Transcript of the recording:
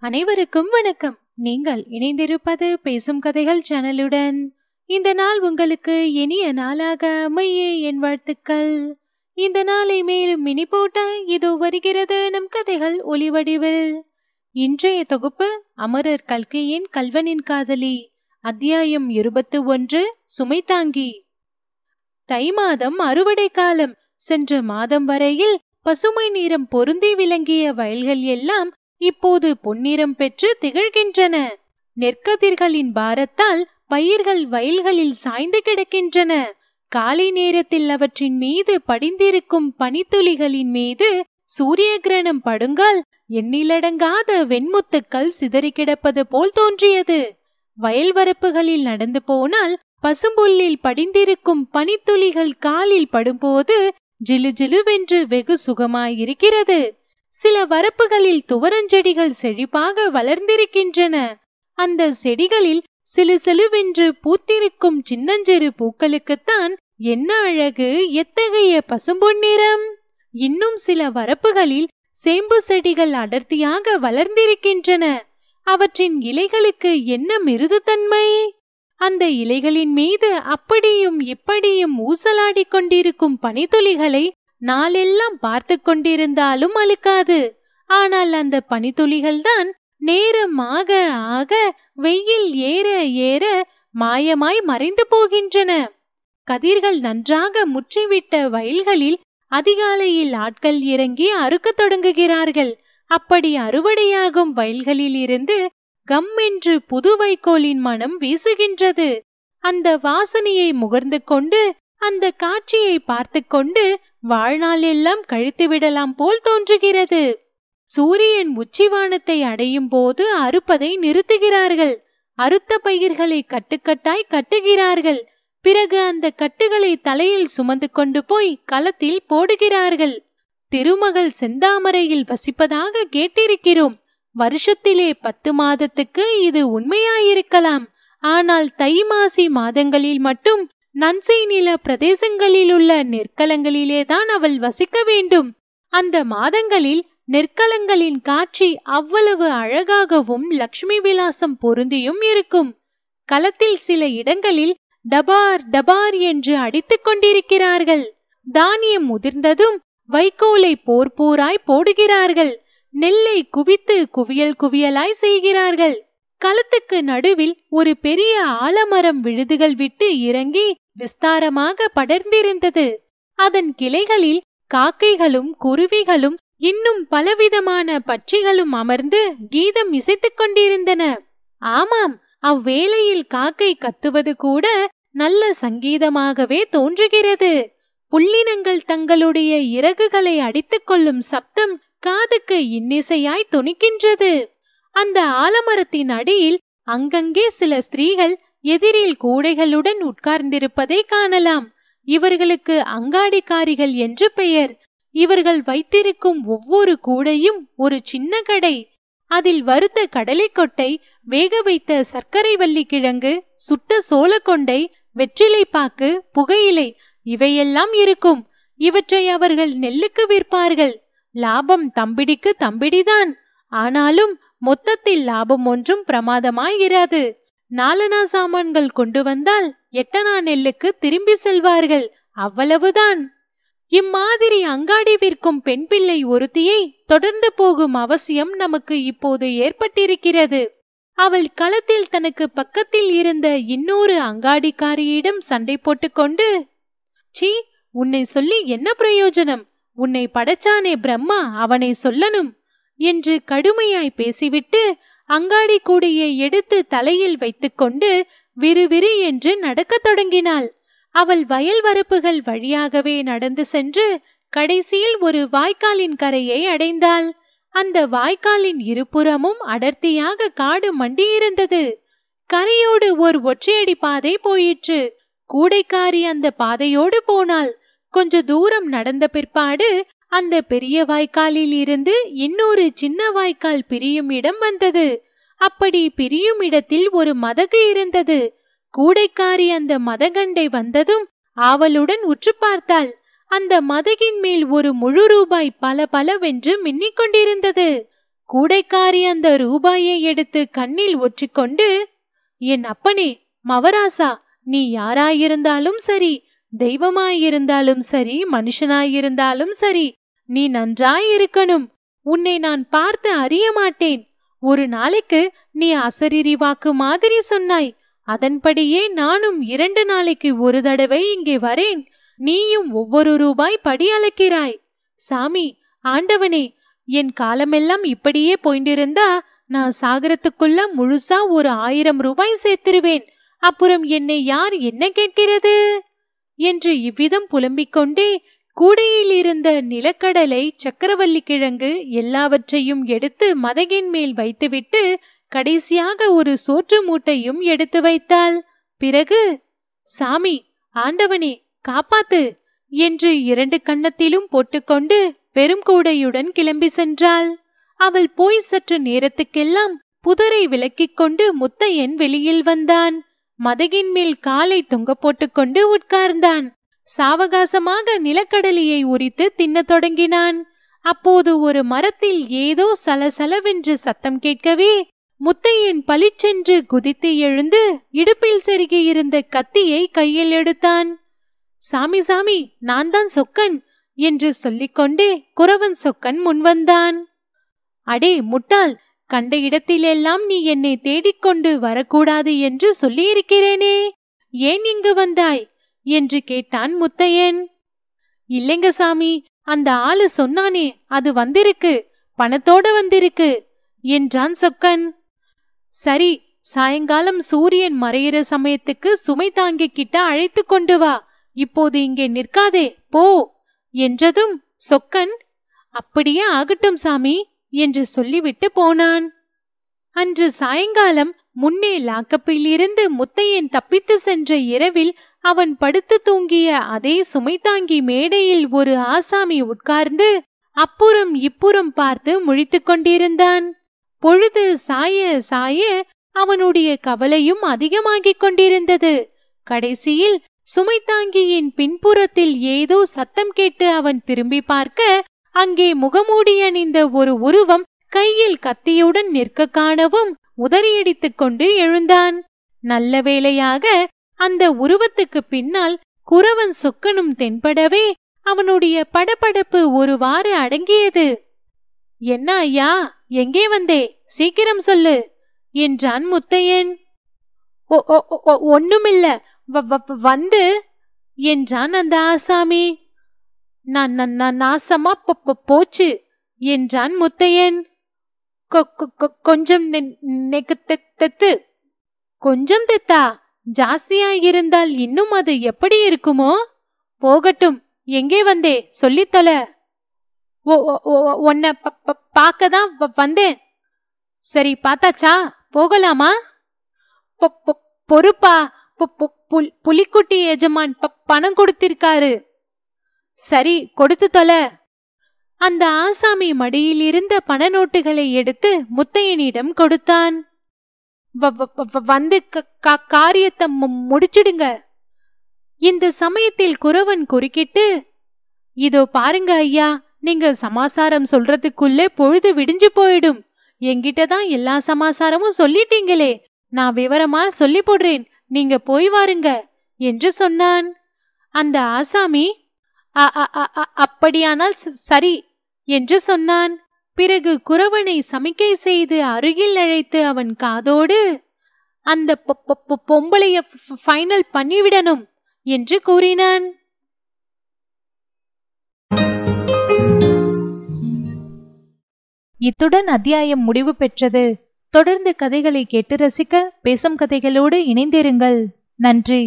அனைவருக்கும் வணக்கம். நீங்கள் இணைந்திருப்பது பேசும் கதைகள் சேனலுடன். இந்த நாள் உங்களுக்கு இனிய நாளாக அமைய என் வாழ்த்துக்கள். இந்த நாளை மேலும் மினி போட்ட இதோ வருகிறது நம் கதைகள் ஒளிவடிவில் இன்றைய தொகுப்பு அமரர் கல்கையின் கல்வனின் காதலி. அத்தியாயம் இருபத்து ஒன்று சுமை தாங்கி. தை மாதம் அறுவடை காலம். சென்ற மாதம் வரையில் பசுமை நிறம் பொருந்தி விளங்கிய வயல்கள் எல்லாம் இப்போது பொன்னிறம் பெற்று திகழ்கின்றன. நெற்கதிர்களின் பாரத்தால் பயிர்கள் வயல்களில் சாய்ந்து கிடக்கின்றன. காலை நேரத்தில் அவற்றின் மீது படிந்திருக்கும் பனித்துளிகளின் மீது சூரிய கிரணம் படுங்கால் எண்ணிலடங்காத வெண்முத்துக்கள் சிதறி கிடப்பது போல் தோன்றியது. வயல் வரப்புகளில் நடந்து போனால் பசும்புல்லில் படிந்திருக்கும் பனித்துளிகள் காலில் படும்போது ஜிலு ஜிலுவென்று வெகு சுகமாயிருக்கிறது. சில வரப்புகளில் துவரஞ்செடிகள் செழிப்பாக வளர்ந்திருக்கின்றன. அந்த செடிகளில் சிலு சிலுவென்று பூத்திருக்கும் சின்னஞ்சிறு பூக்களுக்குத்தான் என்ன அழகு எத்தகைய பசும்பொன்னிறம் இன்னும் சில வரப்புகளில் சேம்பு செடிகள் அடர்த்தியாக வளர்ந்திருக்கின்றன. அவற்றின் இலைகளுக்கு என்ன மிருதுத்தன்மை? அந்த இலைகளின் மீது அப்படியும் இப்படியும் ஊசலாடிக் கொண்டிருக்கும் பனித்துளிகளை நாளெல்லாம் பார்த்து கொண்டிருந்தாலும் அழுக்காது. ஆனால் அந்த பனித்துளிகள்தான் நேரமாக ஆக வெயில் ஏற ஏற மாயமாய் மறைந்து போகின்றன. கதிர்கள் நன்றாக முற்றிவிட்ட வயல்களில் அதிகாலையில் ஆட்கள் இறங்கி அறுக்கத் தொடங்குகிறார்கள். அப்படி அறுவடையாகும் வயல்களில் இருந்து கம் என்று புது வைக்கோலின் மனம் வீசுகின்றது. அந்த வாசனையை முகர்ந்து கொண்டு அந்த காட்சியை பார்த்து கொண்டு வாழ்நாள் எல்லாம் கழித்து விடலாம் போல் தோன்றுகிறது. சூரியன் உச்சிவானத்தை அடையும் போது அறுப்பதை நிறுத்துகிறார்கள். அறுத்த பயிர்களை கட்டுக்கட்டாய் கட்டுகிறார்கள். பிறகு அந்த கட்டுகளை தலையில் சுமந்து கொண்டு போய் களத்தில் போடுகிறார்கள். திருமகள் செந்தாமரையில் வசிப்பதாக கேட்டிருக்கிறோம். வருஷத்திலே பத்து மாதத்துக்கு இது உண்மையாயிருக்கலாம். ஆனால் தை மாசி மாதங்களில் மட்டும் நன்சை நில பிரதேசங்களில் உள்ள நெற்களங்களிலேதான் அவள் வசிக்க வேண்டும். அந்த மாதங்களில் நெற்களங்களின் காட்சி அவ்வளவு அழகாகவும் லக்ஷ்மி விலாசம் பொருந்தியும் இருக்கும். களத்தில் சில இடங்களில் டபார் டபார் என்று அடித்துக் கொண்டிருக்கிறார்கள். தானியம் முதிர்ந்ததும் வைக்கோலை போர் போராய் போடுகிறார்கள். நெல்லை குவித்து குவியல் குவியலாய் செய்கிறார்கள். களத்துக்கு நடுவில் ஒரு பெரிய ஆலமரம் விழுதுகள் விட்டு இறங்கி விஸ்தாரமாக படர்ந்திருந்தது. அதன் கிளைகளில் காக்கைகளும் குருவிகளும் இன்னும் பலவிதமான பட்சிகளும் அமர்ந்து கீதம் இசைத்துக் கொண்டிருந்தன. ஆமாம் அவ்வேளையில் காக்கை கத்துவது கூட நல்ல சங்கீதமாகவே தோன்றுகிறது. புள்ளினங்கள் தங்களுடைய இறகுகளை அடித்துக் கொள்ளும் சப்தம் காதுக்கு இன்னிசையாய் துணிக்கின்றது. அந்த ஆலமரத்தின் அடியில் அங்கங்கே சில ஸ்திரீகள் எதிரில் கூடைகளுடன் உட்கார்ந்திருப்பதை காணலாம். இவர்களுக்கு அங்காடிக்காரிகள் என்று பெயர். இவர்கள் வைத்திருக்கும் ஒவ்வொரு கூடையும் ஒரு சின்ன கடை. அதில் வறுத்த கடலைக்கொட்டை வேக வைத்த சர்க்கரை வள்ளி கிழங்கு சுட்ட சோளக்கொண்டை வெற்றிலைப்பாக்கு புகையிலை இவையெல்லாம் இருக்கும். இவற்றை அவர்கள் நெல்லுக்கு விற்பார்கள். லாபம் தம்பிடிக்கு தம்பிடிதான். ஆனாலும் மொத்தத்தில் லாபம் ஒன்றும் பிரமாதமாயிராது. நாலனா சாமான்கள் கொண்டு வந்தால் எட்டனா நெல்லுக்கு திரும்பி செல்வார்கள். அவ்வளவுதான். இம்மாதிரி அங்காடி விற்கும் பெண் பிள்ளை ஒருத்தியை தொடர்ந்து போகும் அவசியம் நமக்கு இப்போது ஏற்பட்டிருக்கிறது. அவள் களத்தில் தனக்கு பக்கத்தில் இருந்த இன்னொரு அங்காடிக்காரியிடம் சண்டை போட்டுக்கொண்டு சீ உன்னை சொல்லி என்ன பிரயோஜனம்? உன்னை படைச்சானே பிரம்மா அவனை சொல்லணும் என்று கடுமையாய் பேசிவிட்டு அங்காடி கூடையை எடுத்து தலையில் வைத்துக்கொண்டு விறுவிறு என்று நடக்கத் தொடங்கினாள். அவள் வயல் வரப்புகள் வழியாகவே நடந்து சென்று கடைசியில் ஒரு வாய்க்காலின் கரையை அடைந்தாள். அந்த வாய்க்காலின் இருபுறமும் அடர்த்தியாக காடு மண்டியிருந்தது. கரையோடு ஒரு ஒற்றையடி பாதை போயிற்று. கூடைக்காரி அந்த பாதையோடு போனாள். கொஞ்ச தூரம் நடந்த பிற்பாடு அந்த பெரிய வாய்க்காலில் இருந்து இன்னொரு சின்ன வாய்க்கால் பிரியும் இடம் வந்தது. அப்படி பிரியும் இடத்தில் ஒரு மதகு இருந்தது. கூடைக்காரி அந்த மதகண்டை வந்ததும் ஆவலுடன் உற்று பார்த்தாள். அந்த மதகின் மேல் ஒரு முழு ரூபாய் பல பலவென்று மின்னிக் கொண்டிருந்தது. கூடைக்காரி அந்த ரூபாயை எடுத்து கண்ணில் ஒற்றிக்கொண்டு என் அப்பனே மவராசா நீ யாராயிருந்தாலும் சரி தெய்வமாயிருந்தாலும் சரி மனுஷனாயிருந்தாலும் சரி நீ நன்றாயிருக்கணும் உன்னை நான் பார்த்து அறிய மாட்டேன். ஒரு நாளைக்கு நீ அசரீரி வாக்கு மாதிரி சொன்னாய். அதன்படியே நானும் இரண்டு நாளைக்கு ஒரு தடவை இங்கே வரேன். நீயும் ஒவ்வொரு ரூபாய் படி அளக்கிறாய் சாமி ஆண்டவனே என் காலமெல்லாம் இப்படியே போயிண்டிருந்தா நான் சாகரத்துக்குள்ள முழுசா ஒரு ஆயிரம் ரூபாய் சேர்த்திருவேன். அப்புறம் என்னை யார் என்ன கேட்கிறது? என்று இவ்விதம் புலம்பிக் கொண்டே கூடையில் இருந்த நிலக்கடலை சக்கரவள்ளி கிழங்கு எல்லாவற்றையும் எடுத்து மதகின் மேல் வைத்துவிட்டு கடைசியாக ஒரு சோற்று மூட்டையும் எடுத்து வைத்தாள். பிறகு சாமி ஆண்டவனே காப்பாத்து! என்று இரண்டு கன்னத்திலும் போட்டுக்கொண்டு பெரும் கூடையுடன் கிளம்பி சென்றாள். அவள் போய் சற்று நேரத்துக்கெல்லாம் புதரை விலக்கிக் கொண்டு முத்தையன் வெளியில் வந்தான். மதகின் மேல் காலை தொங்க போட்டுக்கொண்டு உட்கார்ந்தான். சாவகாசமாக நிலக்கடலையை உரித்து தின்னத் தொடங்கினான். அப்போது ஒரு மரத்தில் ஏதோ சலசலவென்று சத்தம் கேட்கவே முத்தையன் பளிச்சென்று குதித்து எழுந்து இடுப்பில் செருகியிருந்த கத்தியை கையில் எடுத்தான். சாமி சாமி நான் தான் சொக்கன் என்று சொல்லிக்கொண்டே குறவன் சொக்கன் முன்வந்தான் அடே முட்டாள் கண்ட இடத்திலெல்லாம் நீ என்னை தேடிக்கொண்டு வரக்கூடாது என்று சொல்லியிருக்கிறேனே. ஏன் இங்கு வந்தாய்? என்று கேட்டான் முத்தையன். இல்லைங்க சாமி அந்த ஆளு சொன்னானே அது வந்திருக்கு பணத்தோட வந்திருக்கு என்றான் சொக்கன். சரி சாயங்காலம் சூரியன் மறையிற சமயத்துக்கு சுமை தாங்கிக்கிட்ட அழைத்து கொண்டு வா இப்போது இங்கே நிற்காதே போ என்றதும் சொக்கன் அப்படியே ஆகட்டும் சாமி என்று சொல்லிவிட்டு போனான். அன்று சாயங்காலம் முன்னே லாக்கப்பில் இருந்து முத்தையன் தப்பித்து சென்ற இரவில் அவன் படுத்து தூங்கிய அதே சுமைதாங்கி மேடையில் ஒரு ஆசாமி உட்கார்ந்து அப்புறம் இப்புறம் பார்த்து முழித்துக் கொண்டிருந்தான். பொழுது சாய சாய அவனுடைய கவலையும் அதிகமாகிக் கொண்டிருந்தது. கடைசியில் சுமைதாங்கியின் பின்புறத்தில் ஏதோ சத்தம் கேட்டு அவன் திரும்பி பார்க்க அங்கே முகமூடி அணிந்த ஒரு உருவம் கையில் கத்தியுடன் நிற்க காணவும் உதறியடித்துக் கொண்டு எழுந்தான். நல்ல வேளையாக அந்த உருவத்துக்கு பின்னால் குறவன் சொக்கனும் தென்படவே அவனுடைய படபடப்பு ஒருவாறு அடங்கியது. என்ன ஐயா எங்கே வந்தே? சீக்கிரம் சொல்லு என்றான் முத்தையன். "ஒ- ஒ- ஒண்ணுமில்ல வ- வந்து என்றான் அந்த ஆசாமி. நான் நான் நாசமா போச்சு என்றான் முத்தையன். கொஞ்சம் நெ- நெக்கு தெத்து. கொஞ்சம் தெத்தா? ஜாஸ்தியா இருந்தால் இன்னும் அது எப்படி இருக்குமோ? போகட்டும் எங்கே வந்தே சொல்லித்தல. உன்னை ப- ப- பார்க்க தான் வ- வந்தேன். சரி பார்த்தாச்சா போகலாமா? பொ- பொறுப்பா புலிக்குட்டி எஜமான் பணம் கொடுத்திருக்காரு. சரி கொடுத்து தொல. அந்த ஆசாமி மடியில் இருந்த பண நோட்டுகளை எடுத்து முத்தையனிடம் கொடுத்தான். வந்து க- காரியத்தை மு- முடிச்சிடுங்க. இந்த சமயத்தில் குறவன் குறுக்கிட்டு இதோ பாருங்க ஐயா நீங்க சமாசாரம் சொல்றதுக்குள்ளே பொழுது விடிஞ்சு போயிடும். என்கிட்ட தான் எல்லா சமாசாரமும் சொல்லிட்டீங்களே. நான் விவரமா சொல்லி போடுறேன். நீங்க போய் வாருங்க என்று சொன்னான். அந்த ஆசாமி "அ- அ- அப்படியானால் சரி என்று சொன்னான். பிறகு குறவனை சமிக்கை செய்து அருகில் அழைத்து அவன் காதோடு அந்த பொம்பளைய ஃபைனல் பண்ணிவிடணும் என்று கூறினான். இத்துடன் அத்தியாயம் முடிவு பெற்றது. தொடர்ந்து கதைகளை கேட்டு ரசிக்க பேசும் கதைகளோடு இணைந்திருங்கள். நன்றி.